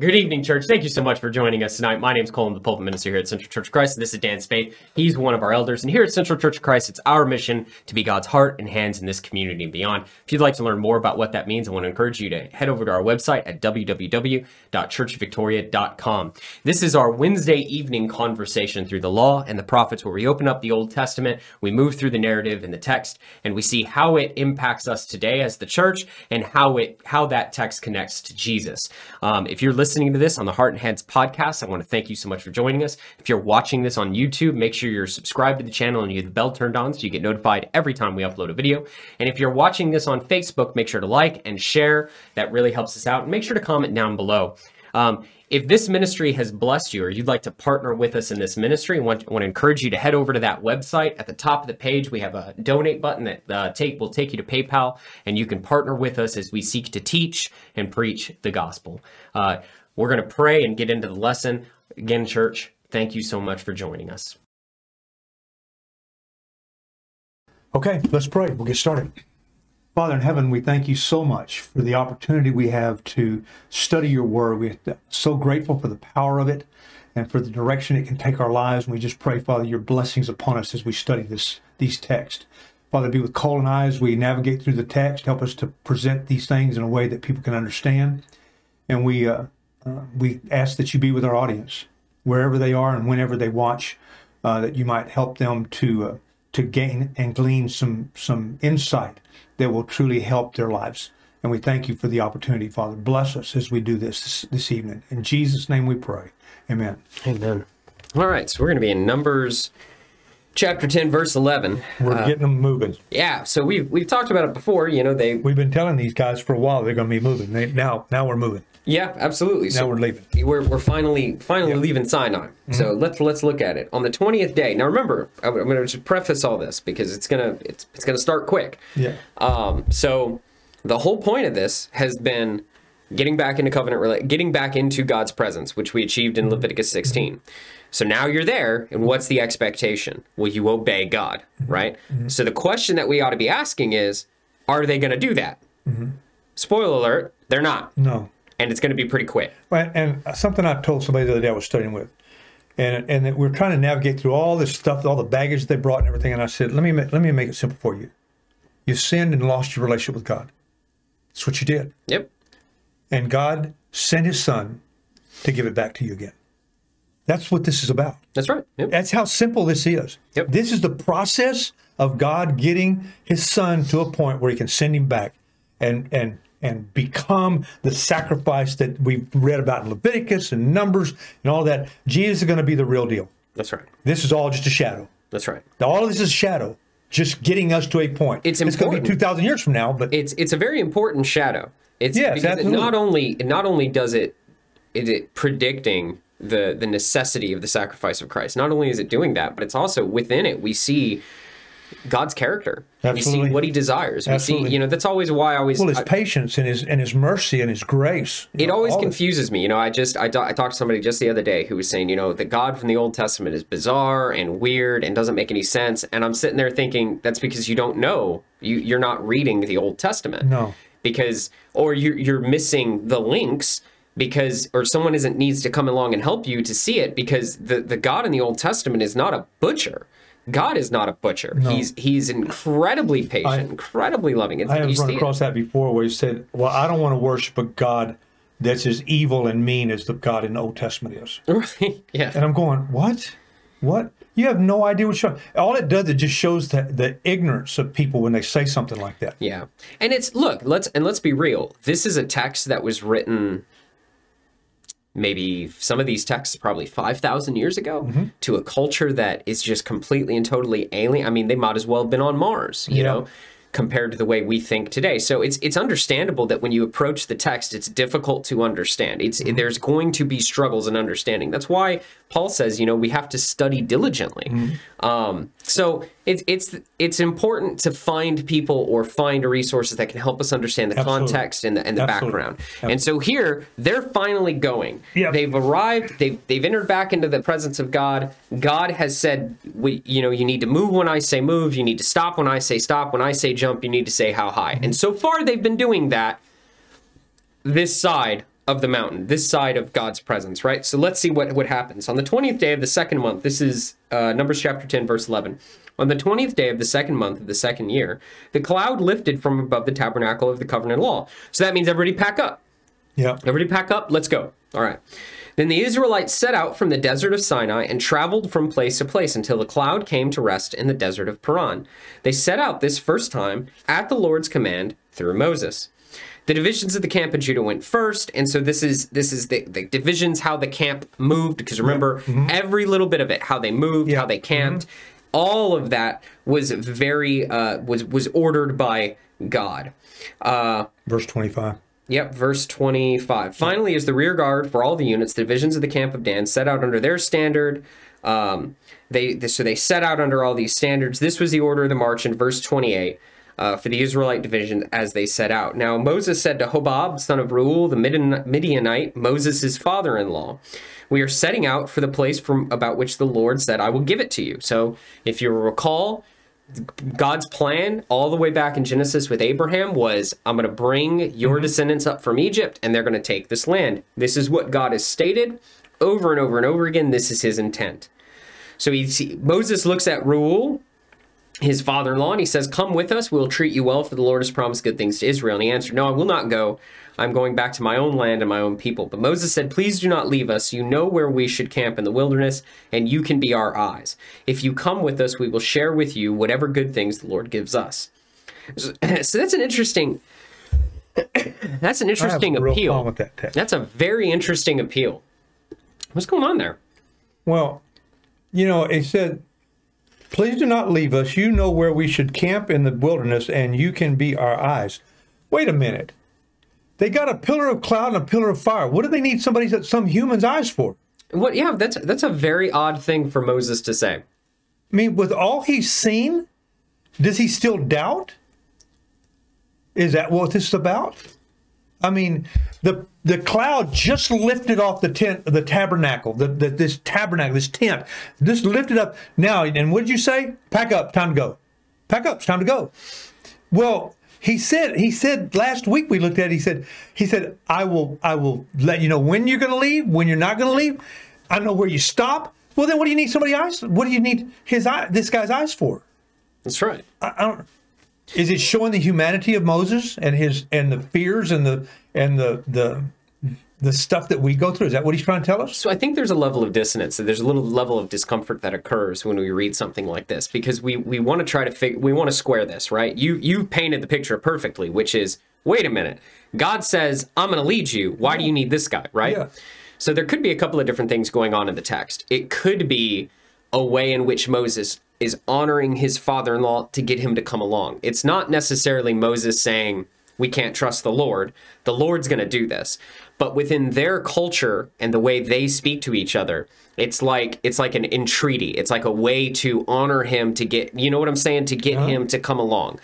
Good evening, church. Thank you so much for joining us tonight. My name is Colin, the pulpit minister here at Central Church of Christ. This is Dan Spade. He's one of our elders. And here at Central Church of Christ, it's our mission to be God's heart and hands in this community and beyond. If you'd like to learn more about what that means, I want to encourage you to head over to our website at www.churchvictoria.com. This is our Wednesday evening conversation through the law and the prophets, where we open up the Old Testament, we move through the narrative and the text, and we see how it impacts us today as the church and how it how that text connects to Jesus. Um, if you're listening to this on the Heart and Hands podcast, I want to thank you so much for joining us. If you're watching this on YouTube, make sure you're subscribed to the channel and you have the bell turned on so you get notified every time we upload a video. And if you're watching this on Facebook, make sure to like and share. That really helps us out. And make sure to comment down below. Um, if this ministry has blessed you or you'd like to partner with us in this ministry, I want, want to encourage you to head over to that website. At the top of the page, we have a donate button that uh, take will take you to PayPal, and you can partner with us as we seek to teach and preach the gospel. Uh, we're going to pray and get into the lesson. Again, church, thank you so much for joining us. Okay, let's pray. We'll get started. Father in heaven, we thank you so much for the opportunity we have to study your word. We're so grateful for the power of it and for the direction it can take our lives. And we just pray, Father, your blessings upon us as we study this these texts. Father, be with Cole and I as we navigate through the text. Help us to present these things in a way that people can understand. And we uh, uh, we ask that you be with our audience wherever they are and whenever they watch, uh, that you might help them to uh, to gain and glean some some insight that will truly help their lives. And we thank you for the opportunity, Father. Bless us as we do this this, this evening. In Jesus' name we pray. Amen. Amen. All right, so we're going to be in Numbers chapter 10 verse 11 we're uh, getting them moving yeah so we've we've talked about it before you know they we've been telling these guys for a while they're going to be moving they, now now we're moving yeah, absolutely. Now so we're leaving. We're, we're finally finally leaving Sinai. Mm-hmm. So let's let's look at it on the twentieth day. Now remember, I'm going to just preface all this because it's gonna it's it's gonna start quick. Yeah. Um. So the whole point of this has been getting back into covenant, getting back into God's presence, which we achieved in mm-hmm. Leviticus 16. Mm-hmm. So now you're there, and what's the expectation? Will you obey God, mm-hmm. right? Mm-hmm. So the question that we ought to be asking is, are they going to do that? Mm-hmm. Spoiler alert, they're not. No and it's going to be pretty quick. Right, and uh, something I told somebody the other day I was studying with, and and we are trying to navigate through all this stuff, all the baggage they brought and everything. And I said, let me let me make it simple for you. You sinned and lost your relationship with God. That's what you did. Yep. And God sent His Son to give it back to you again. That's what this is about. That's right. Yep. That's how simple this is. Yep. This is the process of God getting His Son to a point where He can send Him back and and and become the sacrifice that we've read about in Leviticus and Numbers and all that. Jesus is going to be the real deal. That's right. This is all just a shadow. That's right. Now, all of this is a shadow, just getting us to a point. It's, it's going to be two thousand years from now, but it's it's a very important shadow. It's yes, because absolutely. it not only not only does it it, it predicting the the necessity of the sacrifice of Christ. Not only is it doing that, but it's also within it we see God's character. Absolutely. We see what He desires. We Absolutely. see, you know, that's always why I always. Well, His I, patience and His and His mercy and His grace. It know, always confuses me. You know, I just I, I talked to somebody just the other day who was saying, you know, the God from the Old Testament is bizarre and weird and doesn't make any sense. And I'm sitting there thinking that's because you don't know. You you're not reading the Old Testament. No. Because or you you're missing the links because or someone isn't needs to come along and help you to see it because the the God in the Old Testament is not a butcher. God is not a butcher. No. He's he's incredibly patient, I, incredibly loving. It's, I have run across it. that before, where he said, "Well, I don't want to worship a God that's as evil and mean as the God in the Old Testament is." Right? Yeah. And I'm going, "What? What? You have no idea what you're." All it does it just shows the, the ignorance of people when they say something like that. Yeah, and it's look, let's and let's be real. This is a text that was written maybe some of these texts probably 5,000 years ago mm-hmm. to a culture that is just completely and totally alien. I mean, they might as well have been on Mars, you yeah. know? compared to the way we think today. So it's it's understandable that when you approach the text, it's difficult to understand. It's mm-hmm. there's going to be struggles in understanding. That's why Paul says, you know, we have to study diligently. Mm-hmm. Um, so it's it's it's important to find people or find resources that can help us understand the Absolutely. context and the and the Absolutely. background. Absolutely. And so here they're finally going. Yep. They've arrived. They've they've entered back into the presence of God. God has said, we you know, you need to move when I say move. You need to stop when I say stop. When I say jump, you need to say how high. And so far they've been doing that. This side of the mountain, this side of God's presence, right? So let's see what, what happens. On the 20th day of the second month, this is uh, Numbers chapter 10, verse 11. On the 20th day of the second month of the second year, the cloud lifted from above the tabernacle of the covenant law. So that means everybody pack up. Yeah. Everybody pack up, let's go. All right. Then the Israelites set out from the desert of Sinai and traveled from place to place until the cloud came to rest in the desert of Paran. They set out this first time at the Lord's command through Moses. The divisions of the camp of Judah went first, and so this is this is the, the divisions how the camp moved. Because remember, every little bit of it, how they moved, how they camped, all of that was very uh, was was ordered by God. Uh, Verse 25. Yep, verse 25. Finally, as the rear guard for all the units, the divisions of the camp of Dan set out under their standard. Um, they so they set out under all these standards. This was the order of the march in verse 28 uh, for the Israelite division as they set out. Now Moses said to Hobab, son of Reuel, the Midianite, Moses' father-in-law, "We are setting out for the place from about which the Lord said, I will give it to you." So, if you recall, God's plan all the way back in Genesis with Abraham was I'm going to bring your descendants up from Egypt and they're going to take this land. This is what God has stated over and over and over again. This is his intent. So he, Moses looks at Reuel, his father in law, and he says, Come with us. We'll treat you well, for the Lord has promised good things to Israel. And he answered, No, I will not go. I'm going back to my own land and my own people. But Moses said, Please do not leave us. You know where we should camp in the wilderness, and you can be our eyes. If you come with us, we will share with you whatever good things the Lord gives us. So, so that's an interesting. That's an interesting appeal. that. That's a very interesting appeal. What's going on there? Well, you know, it said, Please do not leave us. You know where we should camp in the wilderness, and you can be our eyes. Wait a minute. They got a pillar of cloud and a pillar of fire. What do they need somebody's some human's eyes for? What? Yeah, that's that's a very odd thing for Moses to say. I mean, with all he's seen, does he still doubt? Is that what this is about? I mean, the the cloud just lifted off the tent, of the tabernacle, the, the this tabernacle, this tent, just lifted up. Now, and what did you say? Pack up, time to go. Pack up, it's time to go. Well, he said he said last week we looked at. It, he said he said I will I will let you know when you're going to leave, when you're not going to leave. I know where you stop. Well, then what do you need somebody eyes? What do you need his eye, this guy's eyes for? That's right. I, I don't. Is it showing the humanity of Moses and his and the fears and the and the the the stuff that we go through? Is that what he's trying to tell us? So I think there's a level of dissonance. There's a little level of discomfort that occurs when we read something like this because we we want to try to fig- we want to square this, right? You you painted the picture perfectly, which is wait a minute. God says, "I'm going to lead you. Why do you need this guy?" Right? Yeah. So there could be a couple of different things going on in the text. It could be a way in which Moses is honoring his father-in-law to get him to come along. It's not necessarily Moses saying, "We can't trust the Lord. The Lord's going to do this." But within their culture and the way they speak to each other, it's like it's like an entreaty. It's like a way to honor him to get, you know what I'm saying, to get him to come along.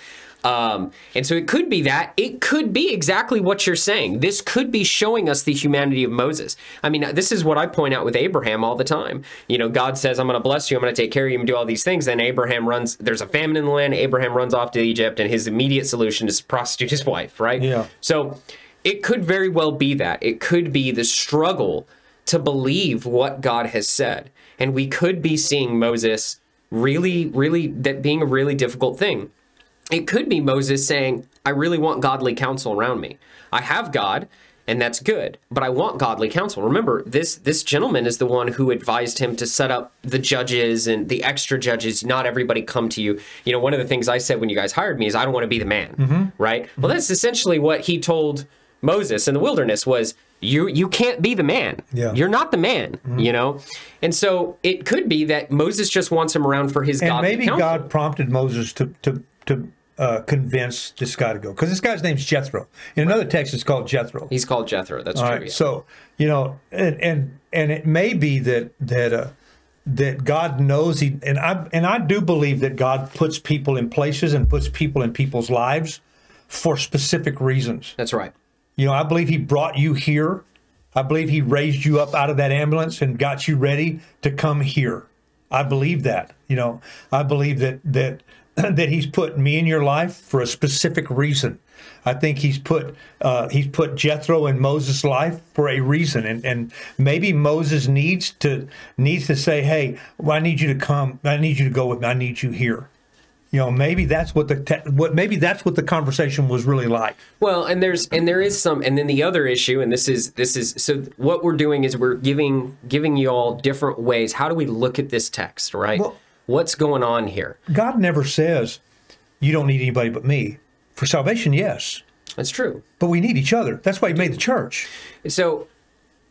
Um, and so it could be that. It could be exactly what you're saying. This could be showing us the humanity of Moses. I mean, this is what I point out with Abraham all the time. You know, God says, I'm going to bless you, I'm going to take care of you, and do all these things. Then Abraham runs, there's a famine in the land. Abraham runs off to Egypt, and his immediate solution is to prostitute his wife, right? Yeah. So it could very well be that. It could be the struggle to believe what God has said. And we could be seeing Moses really, really, that being a really difficult thing. It could be Moses saying, I really want godly counsel around me. I have God, and that's good, but I want godly counsel. Remember, this this gentleman is the one who advised him to set up the judges and the extra judges. Not everybody come to you. You know, one of the things I said when you guys hired me is I don't want to be the man, mm-hmm. right? Well, mm-hmm. that's essentially what he told Moses in the wilderness was you you can't be the man. Yeah. You're not the man, mm-hmm. you know? And so it could be that Moses just wants him around for his And godly maybe counsel. God prompted Moses to to to uh, convince this guy to go because this guy's name's Jethro. In another text, it's called Jethro. He's called Jethro. That's All true. right. yeah. So you know, and and and it may be that that uh, that God knows he and I and I do believe that God puts people in places and puts people in people's lives for specific reasons. That's right. You know, I believe He brought you here. I believe He raised you up out of that ambulance and got you ready to come here. I believe that. You know, I believe that that that He's put me in your life for a specific reason. I think He's put uh, He's put Jethro in Moses' life for a reason, and and maybe Moses needs to needs to say, "Hey, well, I need you to come. I need you to go with me. I need you here." You know, maybe that's what the te- what maybe that's what the conversation was really like. Well, and there's and there is some, and then the other issue, and this is this is so what we're doing is we're giving giving you all different ways. How do we look at this text, right? Well- What's going on here? God never says you don't need anybody but me for salvation. Yes, That's true. but we need each other. That's why He made the church. So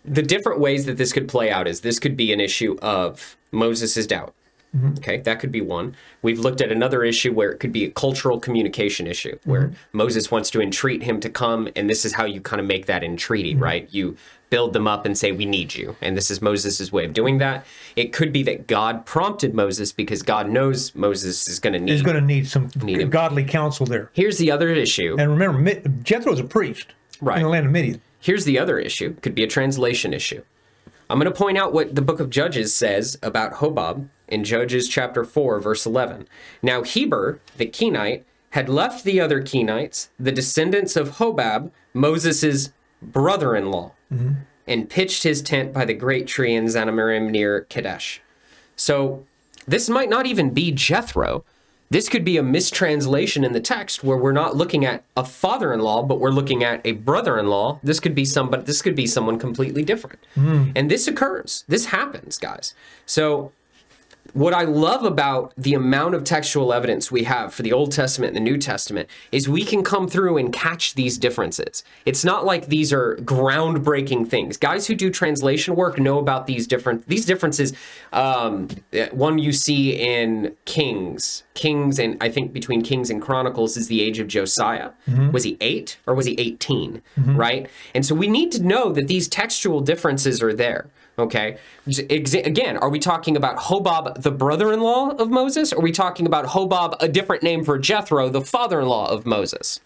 the different ways that this could play out is this could be an issue of Moses' doubt. Mm-hmm. Okay, that could be one. We've looked at another issue where it could be a cultural communication issue, where mm-hmm. Moses wants to entreat him to come, and this is how you kind of make that entreaty, mm-hmm. right? You build them up and say, We need you. And this is Moses' way of doing that. It could be that God prompted Moses because God knows Moses is going to need. Is going to need some Need godly counsel there. Here's the other issue. And remember, Jethro's a priest Right. in the land of Midian. Here's the other issue. Could be a translation issue. I'm going to point out what the book of Judges says about Hobab in Judges chapter 4, verse 11. Now, Heber, the Kenite, had left the other Kenites, the descendants of Hobab, Moses' brother in law, Mm-hmm. and pitched his tent by the great tree in Zaanannim near Kadesh. So, this might not even be Jethro. This could be a mistranslation in the text where we're not looking at a father-in-law, but we're looking at a brother-in-law. This could be somebody. This could be someone completely different. Mm. And this occurs. This happens, guys. So what I love about the amount of textual evidence we have for the Old Testament and the New Testament is we can come through and catch these differences. It's not like these are groundbreaking things. Guys who do translation work know about these different these differences. Um, one you see in Kings, Kings, and I think between Kings and Chronicles is the age of Josiah. Was he eight or was he 18 Right, and so we need to know that these textual differences are there. Okay. Again, are we talking about Hobab, the brother in law of Moses? Or are we talking about Hobab, a different name for Jethro, the father in law of Moses?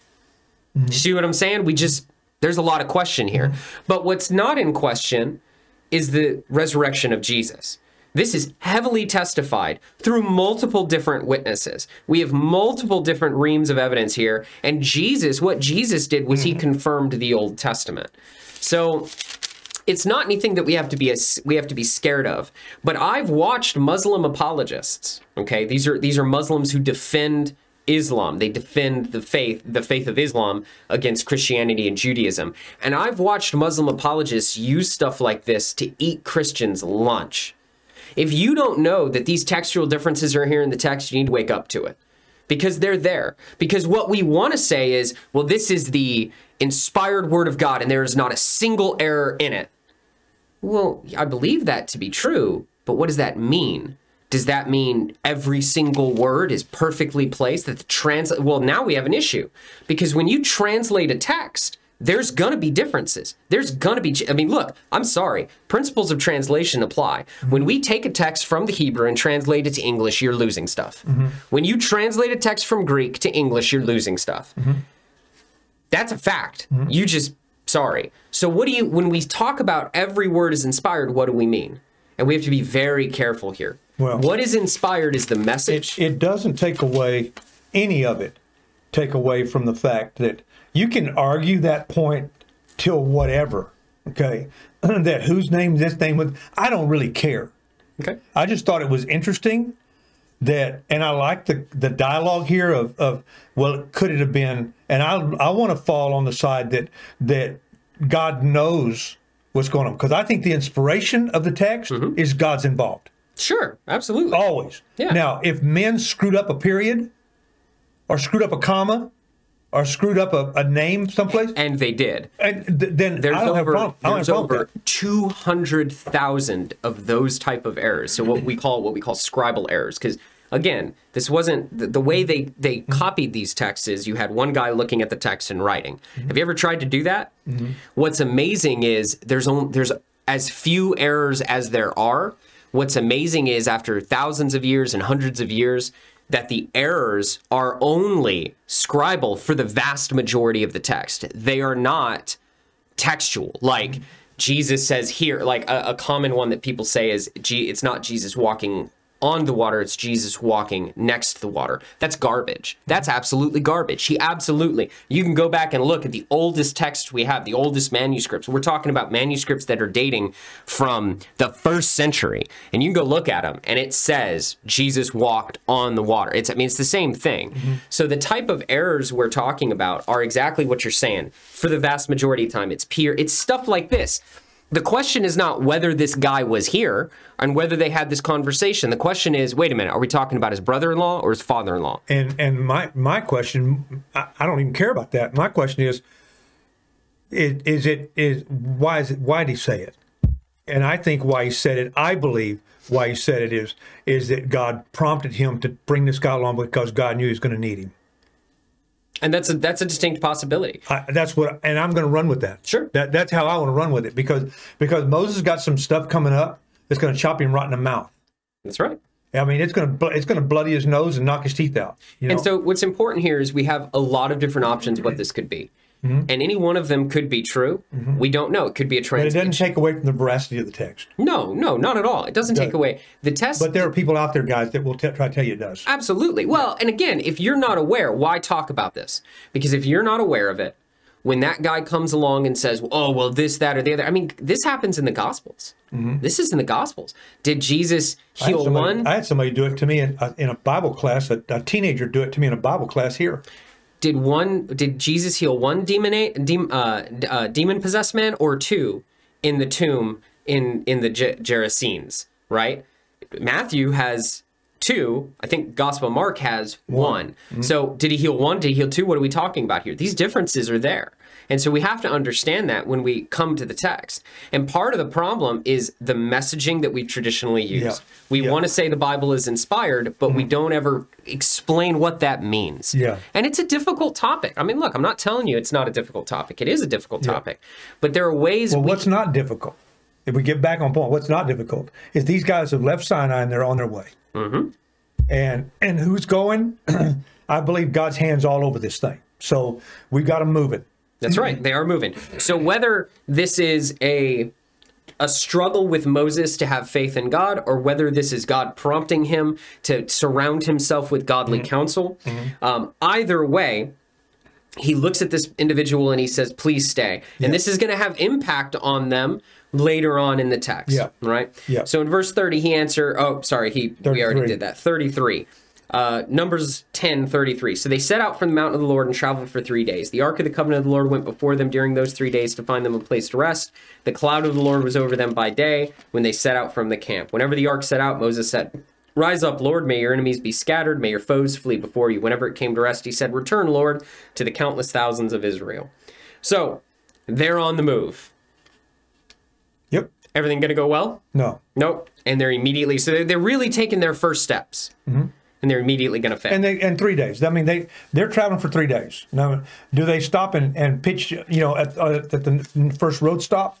You See what I'm saying? We just, there's a lot of question here. But what's not in question is the resurrection of Jesus. This is heavily testified through multiple different witnesses. We have multiple different reams of evidence here. And Jesus, what Jesus did was he mm-hmm. confirmed the Old Testament. So it's not anything that we have to be we have to be scared of. But I've watched Muslim apologists. Okay, these are these are Muslims who defend Islam. They defend the faith, the faith of Islam against Christianity and Judaism. And I've watched Muslim apologists use stuff like this to eat Christians lunch. If you don't know that these textual differences are here in the text, you need to wake up to it because they're there. Because what we want to say is, well, this is the inspired word of God and there is not a single error in it. Well, I believe that to be true, but what does that mean? Does that mean every single word is perfectly placed? That the trans well, now we have an issue because when you translate a text, there's gonna be differences. There's gonna be. I mean, look, I'm sorry. Principles of translation apply. When we take a text from the Hebrew and translate it to English, you're losing stuff. Mm-hmm. When you translate a text from Greek to English, you're losing stuff. Mm-hmm. That's a fact. Mm-hmm. You just sorry. So what do you when we talk about every word is inspired, what do we mean? And we have to be very careful here. Well- what is inspired is the message. It doesn't take away any of it, take away from the fact that you can argue that point till whatever, okay? that whose name this name was, I don't really care. okay. I just thought it was interesting that, and I like the the dialogue here of, of well, could it have been? And I I want to fall on the side that that God knows what's going on because I think the inspiration of the text mm-hmm. is God's involved Sure, absolutely. always. Yeah. Now, if men screwed up a period, or screwed up a comma, or screwed up a, a name someplace, And they did. and th- then There's over problem. I don't have there's a problem with over two hundred thousand of those type of errors. So what we call what we call scribal errors, because again, this wasn't the, the way they they mm-hmm. copied these texts. Is you had one guy looking at the text and writing. Mm-hmm. Have you ever tried to do that? Mm-hmm. What's amazing is there's only there's as few errors as there are. What's amazing is after thousands of years and hundreds of years, that the errors are only scribal for the vast majority of the text. They are not textual. Like Jesus says here, like a, a common one that people say is, it's not Jesus walking on the water, it's Jesus walking next to the water. That's garbage. That's absolutely garbage. He absolutely, you can go back and look at the oldest texts we have, the oldest manuscripts. We're talking about manuscripts that are dating from the first century. And you can go look at them and it says Jesus walked on the water. It's, I mean, it's the same thing. Mm-hmm. So the type of errors we're talking about are exactly what you're saying. For the vast majority of time, it's peer, it's stuff like this the question is not whether this guy was here and whether they had this conversation. The question is, wait a minute, are we talking about his brother-in-law or his father-in-law? And and my my question, I, I don't even care about that. My question is, is, is it is why is it why did he say it? And I think why he said it, I believe why he said it is is that God prompted him to bring this guy along because God knew he was going to need him. And that's a that's a distinct possibility. I, that's what, and I'm going to run with that. Sure. That that's how I want to run with it because because Moses got some stuff coming up that's going to chop him right in the mouth. That's right. I mean, it's going to it's going to bloody his nose and knock his teeth out. You know? And so what's important here is we have a lot of different options what this could be. And any one of them could be true. We don't know. It could be a translation. but it doesn't take away from the veracity of the text. No, no, not at all. It doesn't take away the test. But there are people out there, guys, that will t- try to tell you it does. Absolutely. Well, and again, if you're not aware, why talk about this? Because if you're not aware of it, when that guy comes along and says, "Oh, well, this, that, or the other," I mean, this happens in the Gospels. This is in the Gospels. Did Jesus I heal somebody, one? I had somebody do it to me in, uh, in a Bible class. A, a teenager do it to me in a Bible class here. Did one? Did Jesus heal one demon, dem, uh, uh, demon possessed man, or two in the tomb in in the Ge- Gerasenes? Right. Matthew has two. I think Gospel Mark has one. So did he heal one? Did he heal two? What are we talking about here? These differences are there. And so we have to understand that when we come to the text. And part of the problem is the messaging that we've traditionally used. Yeah. We Yeah. want to say the Bible is inspired, but we don't ever explain what that means. Yeah. And it's a difficult topic. I mean, look, I'm not telling you it's not a difficult topic. It is a difficult topic. But there are ways Well, we what's not difficult? If we get back on point, what's not difficult is these guys have left Sinai and they're on their way. Mm-hmm. And and who's going? I believe God's hands all over this thing. So we've got to move it. That's right. They are moving. So whether this is a a struggle with Moses to have faith in God, or whether this is God prompting him to surround himself with godly counsel, um, either way, he looks at this individual and he says, "Please stay." And this is going to have impact on them later on in the text. Yeah. Right. Yeah. So in verse thirty, he answer. Oh, sorry. He we already did that. Thirty-three. Uh, Numbers 10 33. So they set out from the mountain of the Lord and traveled for three days. The ark of the covenant of the Lord went before them during those three days to find them a place to rest. The cloud of the Lord was over them by day when they set out from the camp. Whenever the ark set out, Moses said, Rise up, Lord, may your enemies be scattered, may your foes flee before you. Whenever it came to rest, he said, Return, Lord, to the countless thousands of Israel. So they're on the move. Yep. Everything going to go well? No. Nope. And they're immediately, so they're, they're really taking their first steps. And they're immediately going to fail. And they and three days. I mean, they they're traveling for three days. Now, do they stop and, and pitch? You know, at, uh, at the first road stop,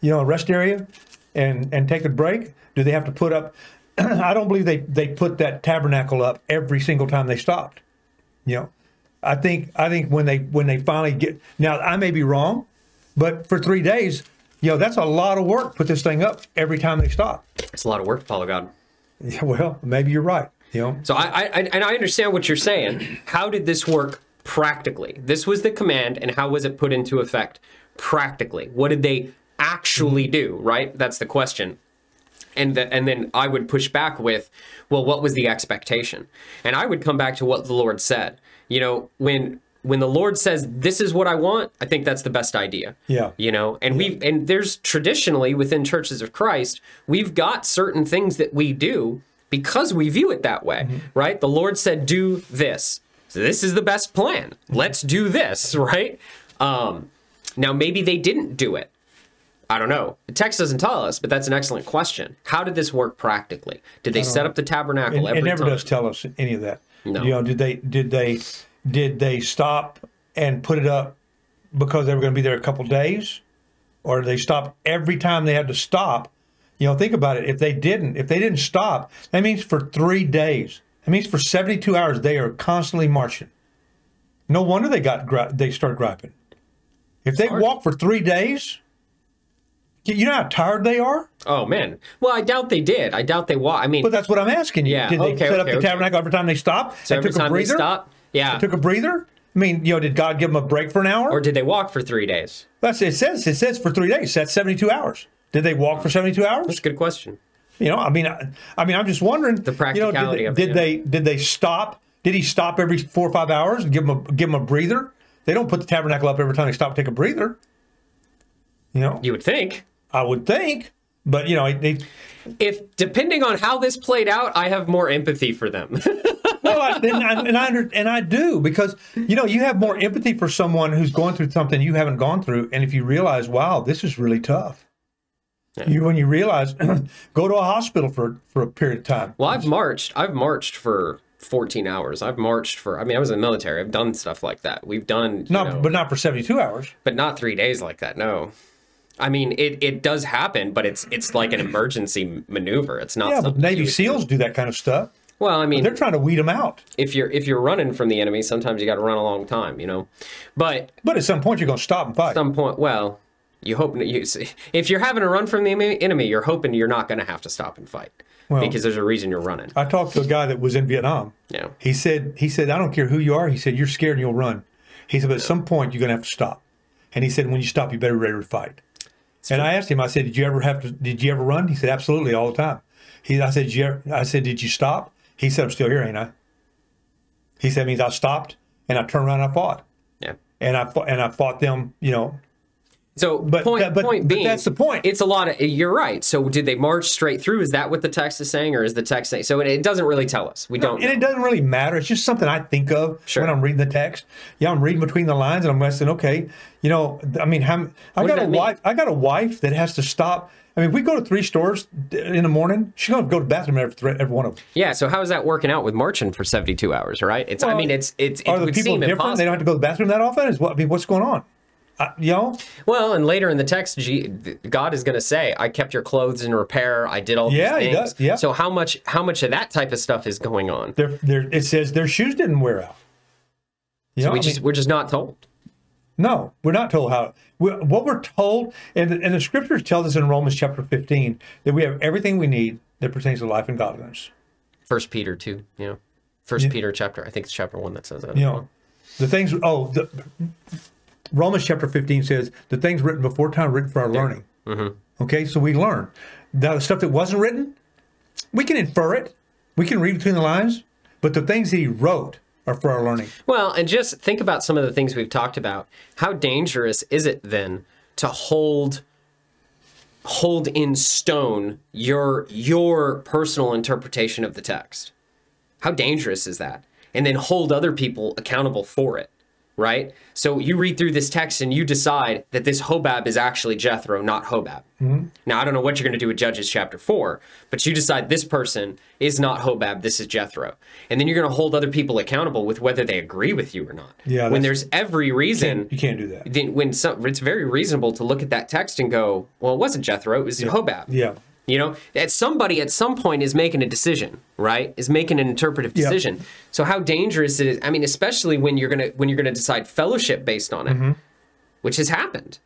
you know, a rest area, and and take a break. Do they have to put up? I don't believe they they put that tabernacle up every single time they stopped. You know, I think I think when they when they finally get now, I may be wrong, but for three days, you know, that's a lot of work. Put this thing up every time they stop. it's a lot of work to follow God. Yeah, well, maybe you're right. Know, So I, I, and I understand what you're saying. How did this work practically? This was the command, and how was it put into effect practically? What did they actually mm-hmm. do? Right, that's the question. And the, and then I would push back with, well, what was the expectation? And I would come back to what the Lord said. You know, when when the Lord says this is what I want, I think that's the best idea. Yeah. You know, and we and there's traditionally within churches of Christ, we've got certain things that we do because we view it that way, right? The Lord said do this. So this is the best plan. Let's do this, right? Um now maybe they didn't do it. I don't know. The text doesn't tell us, but that's an excellent question. How did this work practically? Did they set up the tabernacle it, every it never time? does tell us any of that. No. You know, did they did they did they stop and put it up because they were going to be there a couple days, or did they stop every time they had to stop? You know, think about it. If they didn't, if they didn't stop, that means for three days. That means for seventy-two hours they are constantly marching. No wonder they got gri- they start griping. If they hard. walk for three days, You know how tired they are? Oh man. Well, I doubt they did. I doubt they walked. I mean, But that's what I'm asking you. Yeah, Did they okay, set up the okay. tabernacle every time they stopped? so and every took a time they stop, yeah. Took a breather? I mean, you know, did God give them a break for an hour? or did they walk for three days? That's it says. It says for three days. That's 72 hours. Did they walk for 72 hours? That's a good question. You know, I mean, I, I mean, I'm just wondering. The practicality you know, of did, it, Did they did they stop? Did he stop every four or five hours and give them a give them a breather? They don't put the tabernacle up every time they stop to take a breather. You know, You would think. I would think, but you know, they, If depending on how this played out, I have more empathy for them. well, I, and, I, and I under, and I do because you know you have more empathy for someone who's going through something you haven't gone through, and if you realize, wow, this is really tough. You when you realize, go to a hospital for for a period of time. well, I've marched. I've marched for 14 hours. I've marched for. I mean, I was in the military. I've done stuff like that. We've done. Not, know, but not for 72 hours. but not three days like that. No. I mean, it, it does happen, but it's it's like an emergency maneuver. It's not. Yeah, but Navy SEAls do that kind of stuff. Well, I mean, They're trying to weed them out. if you're if you're running from the enemy, sometimes you got to run a long time, you know. But But at some point, you're going to stop and fight. at some point, well, you hope that you see if you're having a run from the enemy- enemy, you're hoping you're not going to have to stop and fight Well- because there's a reason you're running. I talked to a guy that was in Vietnam. Yeah. He said, he said, I don't care who you are. He said, you're scared and you'll run. He said, but at some point, you're going to have to stop. And he said, when you stop, you better be ready to fight. And I asked him, I said, did you ever have to, did you ever run? He said, absolutely, all the time. He, I said, you I said, did you stop? He said, I'm still here, ain't I? He said, means I stopped and I turned around and I fought. Yeah. And I fought, and I fought them, you know, So But point that- but- point but being, that's the point. It's a lot of. You're right. So did they march straight through? Is that what the text is saying, or is the text saying? So it, it doesn't really tell us. We don't. and it doesn't really matter. It's just something I think of Sure. when I'm reading the text. Yeah, I'm reading between the lines, and I'm saying, okay, you know, I mean, how, I What got a wife. I got a wife that has to stop. I mean, we go to three stores in the morning, she's going to go to the bathroom every, every one of them. Yeah. So how is that working out with marching for 72 hours? Right. It's. I mean, it's. It's. It Are the would people different? impossible. They don't have to go to the bathroom that often. Is what I mean? What's going on? I, you know, Well, and later in the text, God is going to say, "I kept your clothes in repair. I did all Yeah, these he things." does, yeah. So how much? How much of that type of stuff is going on? they're, they're, it says their shoes didn't wear out. You know, we I just mean, we're just not told. No, we're not told how. we what we're told, and the, and the scriptures tell us in Romans chapter 15 that we have everything we need that pertains to life and godliness. First Peter two. You know, First Peter chapter. I think it's chapter one that says that. You know, the things, oh, the, Romans chapter 15 says the things written before time written for our learning. Mm-hmm. Okay, so we learn. Now, the stuff that wasn't written, we can infer it, we can read between the lines, but the things he wrote are for our learning. Well, and just think about some of the things we've talked about. How dangerous is it then to hold hold in stone your your personal interpretation of the text? How dangerous is that? And then hold other people accountable for it, right? So you read through this text and you decide that this Hobab is actually Jethro, not Hobab. Mm-hmm. Now I don't know what you're going to do with Judges chapter four, but you decide this person is not Hobab, this is Jethro, and then you're going to hold other people accountable with whether they agree with you or not. Yeah, when there's every reason You can't do that. then when some, it's very reasonable to look at that text and go, well, it wasn't Jethro, it was Hobab. Yeah. You know, that somebody at some point is making a decision, right? Is making an interpretive decision. So how dangerous it is? I mean, especially when you're gonna when you're gonna decide fellowship based on it, Mm-hmm. which has happened.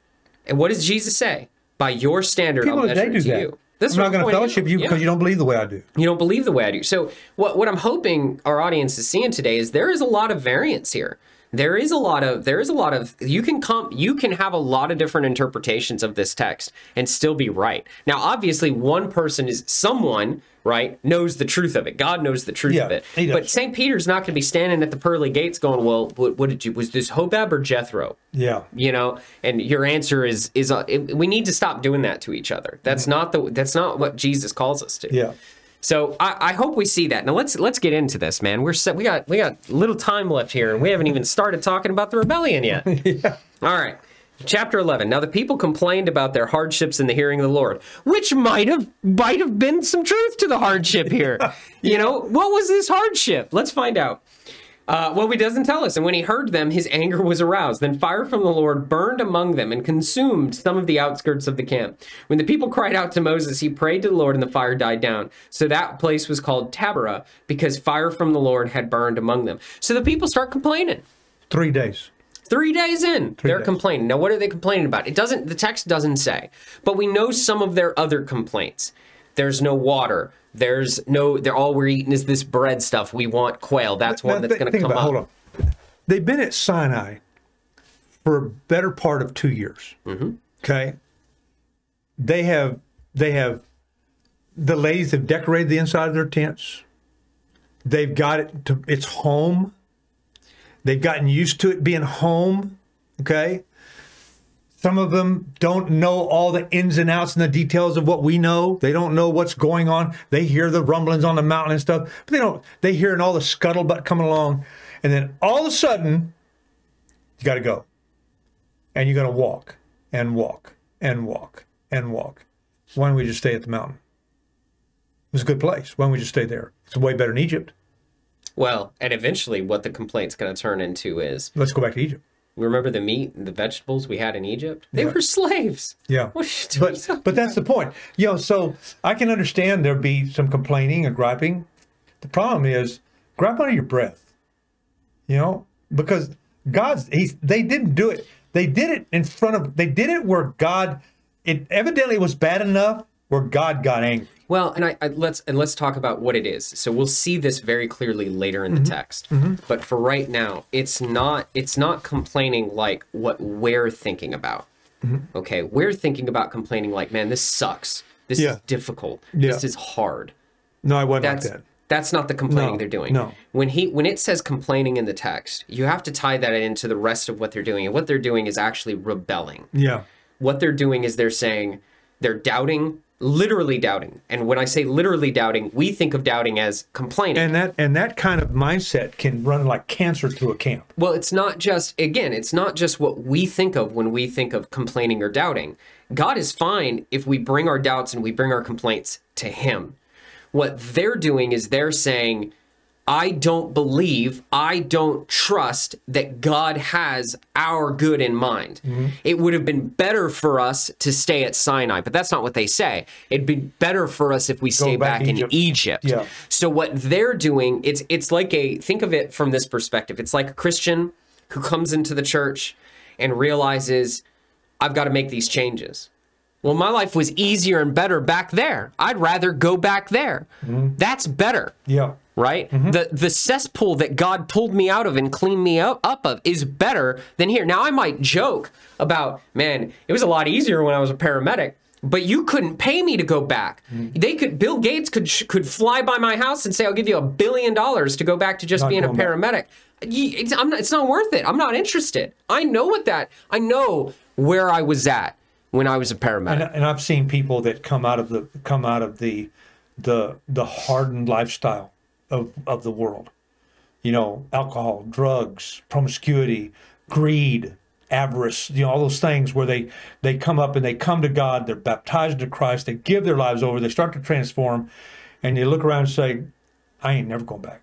And what does Jesus say? By your standard, People I'll measure do it to that. you. That's I'm not going to fellowship you Yeah because you don't believe the way I do. you don't believe the way I do. So what what I'm hoping our audience is seeing today is there is a lot of variance here. There is a lot of there is a lot of you can come you can have a lot of different interpretations of this text and still be right. Now obviously one person is someone, right, knows the truth of it. God knows the truth Yeah, of it. But St. Peter's not going to be standing at the pearly gates going, "Well, what, what did you was this Hobab or Jethro?" Yeah. you know and your answer is is uh, it- we need to stop doing that to each other that's not the that's not what jesus calls us to Yeah. So I, I hope we see that. Now let's let's get into this man. We're set we got we got little time left here and we haven't even started talking about the rebellion yet. All right. Chapter 11 now the people complained about their hardships in the hearing of the lord which might have might have been some truth to the hardship here. You know what was this hardship? Let's find out uh, well, he doesn't tell us. And when he heard them, his anger was aroused. Then fire from the Lord burned among them and consumed some of the outskirts of the camp. When the people cried out to Moses, he prayed to the Lord, and the fire died down. So that place was called Taberah because fire from the Lord had burned among them. So the people start complaining. Three days. Three days in, they're days. complaining. Now, what are they complaining about? It doesn't. The text doesn't say, but we know some of their other complaints. There's no water. There's no. They're all we're eating is this bread stuff. We want quail. That's one Now, that's going to come about up. Hold on. They've been at Sinai for a better part of two years. Mm-hmm. Okay. They have they have the ladies have decorated the inside of their tents. They've got it to its home. They've gotten used to it being home. Okay. Some of them don't know all the ins and outs and the details of what we know. They don't know what's going on. They hear the rumblings on the mountain and stuff, but they don't. They hearing all the scuttlebutt coming along, and then all of a sudden, you got to go, and you got to walk and walk and walk and walk. Why don't we just stay at the mountain? It was a good place. Why don't we just stay there? It's way better than Egypt. Well, and eventually, what the complaint's going to turn into is Let's go back to Egypt. Remember the meat and the vegetables we had in Egypt? They were slaves. Yeah. What are you doing? But but that's the point. You know, so I can understand there be some complaining and griping. The problem is gripe under your breath. You know, because God's he's they didn't do it. They did it in front of they did it where God it evidently was bad enough where God got angry. Well, and I, I let's and let's talk about what it is. So we'll see this very clearly later in the Mm-hmm. text. But for right now, it's not it's not complaining like what we're thinking about. Mm-hmm. Okay, we're thinking about complaining like, man, this sucks. This Yeah. is difficult. Yeah. This is hard. No, I wasn't That's like that. that's not the complaining No, they're doing. no. When he when it says complaining in the text, you have to tie that into the rest of what they're doing. And what they're doing is actually rebelling Yeah. what they're doing is they're saying they're doubting literally doubting. And when i say literally doubting we think of doubting as complaining. And that and that kind of mindset can run like cancer through a camp. well it's not just again it's not just what we think of when we think of complaining or doubting. God is fine if we bring our doubts and we bring our complaints to him. What they're doing is they're saying I don't believe, I don't trust that God has our good in mind. Mm-hmm. It would have been better for us to stay at Sinai, but that's not what they say. It'd be better for us if we stay back back, to in Egypt. Egypt. Yeah. So what they're doing, it's it's like a think of it from this perspective. It's like a Christian who comes into the church and realizes I've got to make these changes. Well, my life was easier and better back there. I'd rather go back there. Mm-hmm. That's better Yeah. Right? Mm-hmm. The the cesspool that God pulled me out of and cleaned me up, up of is better than here. Now I might joke about, man, it was a lot easier when I was a paramedic. But you couldn't pay me to go back. Mm-hmm. They could. Bill Gates could could fly by my house and say, "I'll give you a billion dollars to go back to just Not being a paramedic." It's, I'm not, it's not worth it. I'm not interested. I know what that. I know where I was at when I was a paramedic. and, and I've seen people that come out of the come out of the the the hardened lifestyle of of the world. You know, alcohol, drugs, promiscuity, greed, avarice, you know, all those things where they they come up and they come to God, they're baptized into Christ, they give their lives over, they start to transform, and you look around and say, I ain't never going back.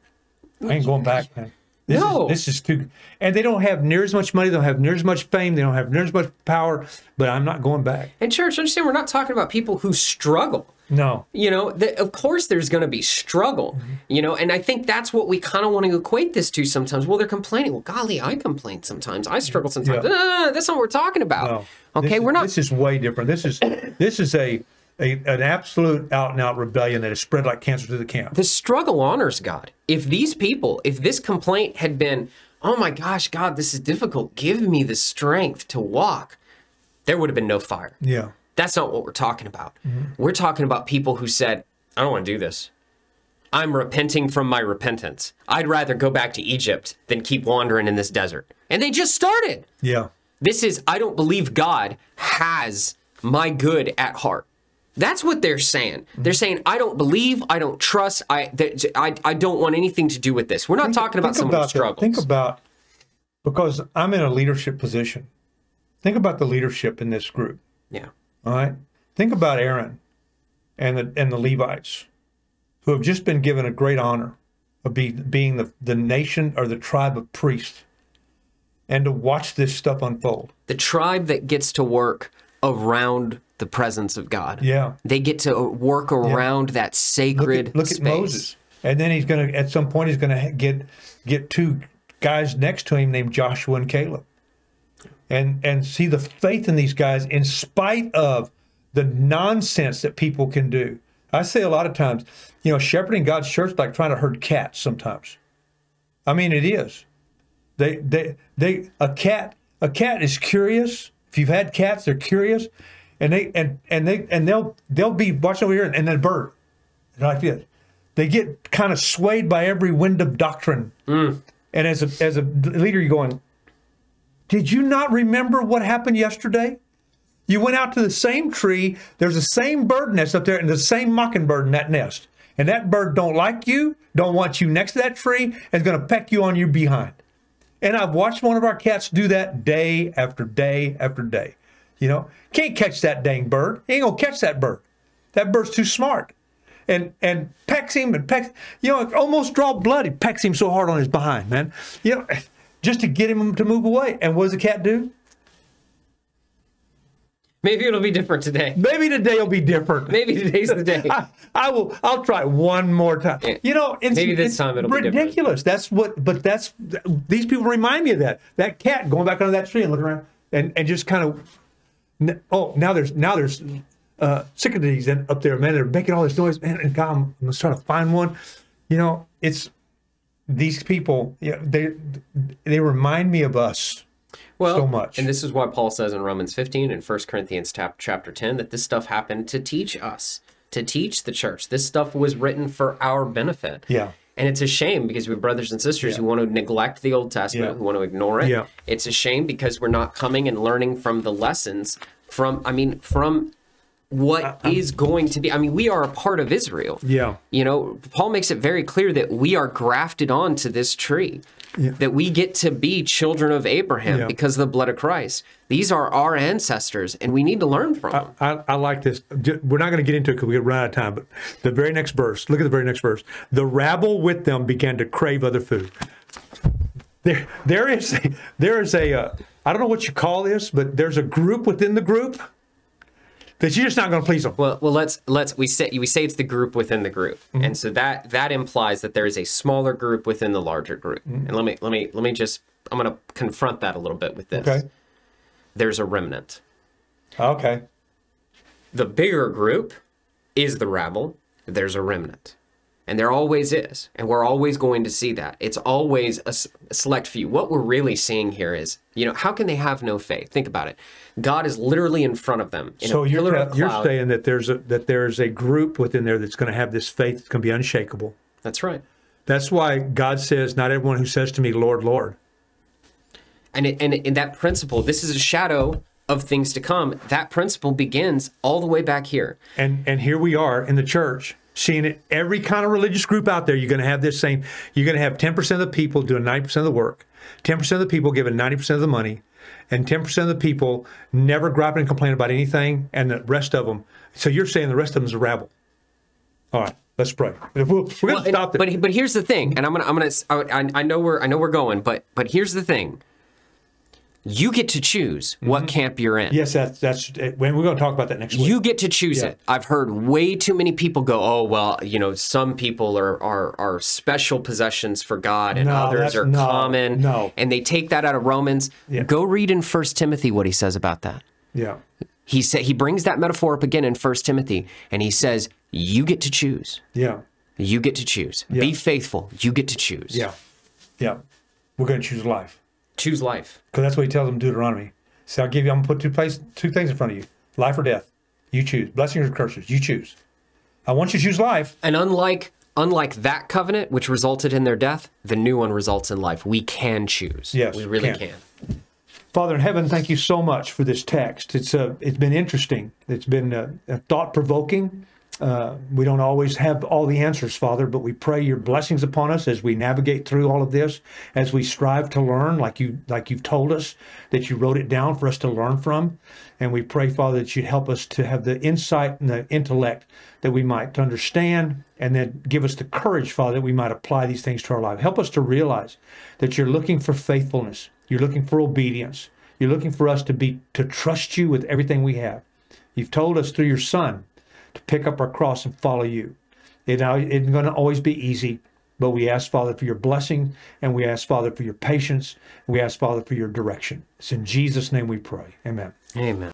I ain't going back, man. This No. is, this is too, and they don't have near as much money. They don't have near as much fame. They don't have near as much power. But I'm not going back. and church, understand, we're not talking about people who struggle. No, you know the, of course there's going to be struggle Mm-hmm. you know and i think that's what we kind of want to equate this to sometimes. Well they're complaining. Well golly i complain sometimes. I struggle sometimes. Yeah. No, that's not what we're talking about. Okay This is- we're not This is way different. This is this is a, a an absolute out and out rebellion that has spread like cancer through the camp. the struggle honors god. If these people if this complaint had been oh my gosh god this is difficult. Give me the strength to walk there would have been no fire. Yeah, That's not what we're talking about. Mm-hmm. We're talking about people who said, I don't want to do this. I'm repenting from my repentance. I'd rather go back to Egypt than keep wandering in this desert. And they just started. yeah, This is, I don't believe God has my good at heart. That's what they're saying. They're saying, I don't believe, I don't trust, I, that- I, I don't want anything to do with this. We're not talking about Think someone who struggles. Think about because I'm in a leadership position. Think about the leadership in this group. yeah. All right. Think about Aaron and the and the Levites, who have just been given a great honor of be, being the, the nation or the tribe of priests, and to watch this stuff unfold. The tribe that gets to work around the presence of God. Yeah. They get to work around that Look sacred at, look at. Moses, and then he's gonna at some point he's gonna get get two guys next to him named Joshua and Caleb. And and see the faith in these guys in spite of the nonsense that people can do. I say a lot of times, you know, shepherding God's church is like trying to herd cats sometimes. I mean, it is. They they they a cat a cat is curious. If you've had cats, they're curious, and they and and they and they'll they'll be watching over here, and, and then a bird, like this. They get kind of swayed by every wind of doctrine, mm. and as a as a leader, you're going, did you not remember what happened yesterday? You went out to the same tree. There's the same bird nest up there, and the same mockingbird in that nest. And that bird don't like you, don't want you next to that tree, and is going to peck you on your behind. And I've watched one of our cats do that day after day after day. You know, can't catch that dang bird. He ain't gonna catch that bird. That bird's too smart. And and pecks him and pecks. You know, almost draw blood. He pecks him so hard on his behind, man. You know, just to get him to move away. And what does the cat do? Maybe it'll be different today. Maybe today will be different. Maybe today's the day. I, I will. I'll try one more time. Yeah. You know, it's, Maybe this it's time it'll be different. ridiculous. That's what. But that's these people remind me of that. That cat going back under that tree and looking around and and just kind of. Oh, now there's now there's uh, cicadas in- up there, man. They're making all this noise, man. And God, I'm, I'm trying to find one. You know, it's these people. Yeah, they they remind me of us. well, so much. And this is why Paul says in Romans 15 and 1 Corinthians chapter 10 that this stuff happened to teach us, to teach the church. This stuff was written for our benefit. Yeah. And it's a shame because we have brothers and sisters Yeah. who want to neglect the Old Testament, Yeah. who want to ignore it. Yeah. It's a shame because we're not coming and learning from the lessons from, I mean, from what is going to be. I mean, we are a part of Israel. Yeah. You know, Paul makes it very clear that we are grafted onto this tree, that we get to be children of Abraham Yeah. because of the blood of Christ. These are our ancestors, and we need to learn from them. I, I like this. We're not going to get into it because we get run out of time. But the very next verse, look at the very next verse. The rabble with them began to crave other food. There, there is, a, there is a. Uh, I don't know what you call this, but there's a group within the group that you're just not going to please them. Well, well, let's let's we say we say it's the group within the group, Mm-hmm. and so that that implies that there is a smaller group within the larger group. Mm-hmm. And let me let me let me just I'm going to confront that a little bit with this. Okay. There's a remnant. Okay. The bigger group is the rabble. There's a remnant. And there always is. And we're always going to see that. It's always a, s- a select few. What we're really seeing here is, you know, how can they have no faith? Think about it. God is literally in front of them. In So you're you're saying that there's a that there's a group within there that's going to have this faith that's going to be unshakable. That's right. That's why God says, "Not everyone who says to me, Lord, Lord." And, it, and, and that principle, this is a shadow of things to come. That principle begins all the way back here. And and here we are in the church, seeing it. Every kind of religious group out there, you're going to have this same. You're going to have 10% of the people doing 90% of the work, 10% of the people giving 90% of the money, and 10% of the people never griping and complain about anything, and the rest of them. So you're saying the rest of them is a rabble. All right, let's pray. We're, going Well, to and- stop there. But but here's the thing, and I'm gonna I'm gonna I, I know we're I know we're going, but but here's the thing. You get to choose what mm-hmm. camp you're in. yes, that's that's when we're going to talk about that next week. You get to choose Yeah. it. I've heard way too many people go, "Oh well, you know, some people are are, are special possessions for God, and No, others are no, common." no. and they take that out of Romans. Yeah. Go read in First Timothy what he says about that. yeah, He said he brings that metaphor up again in First Timothy, and he says, "You get to choose. yeah, You get to choose. Be faithful. You get to choose. yeah, yeah. We're going to choose life. Choose life." Because that's what he tells them in Deuteronomy. So I'll give you, I'm going to put two, place, two things in front of you life or death. You choose. Blessings or curses. You choose. I want you to choose life. And unlike unlike that covenant, which resulted in their death, the new one results in life. We can choose. Yes, we really can. can. Father in heaven, thank you so much for this text. It's uh, it's been interesting. It's been uh, thought provoking. Uh, we don't always have all the answers, Father, but we pray your blessings upon us as we navigate through all of this, as we strive to learn, like you like you've told us that you wrote it down for us to learn from, and we pray, Father, that you'd help us to have the insight and the intellect that we might understand, and then give us the courage, Father, that we might apply these things to our life. Help us to realize that you're looking for faithfulness, you're looking for obedience, you're looking for us to be to trust you with everything we have. You've told us through your Son to pick up our cross and follow you. It isn't going to always be easy. But we ask, Father, for your blessing, and we ask, Father, for your patience, we ask, Father, for your direction. It's in Jesus' name we pray. Amen. Amen.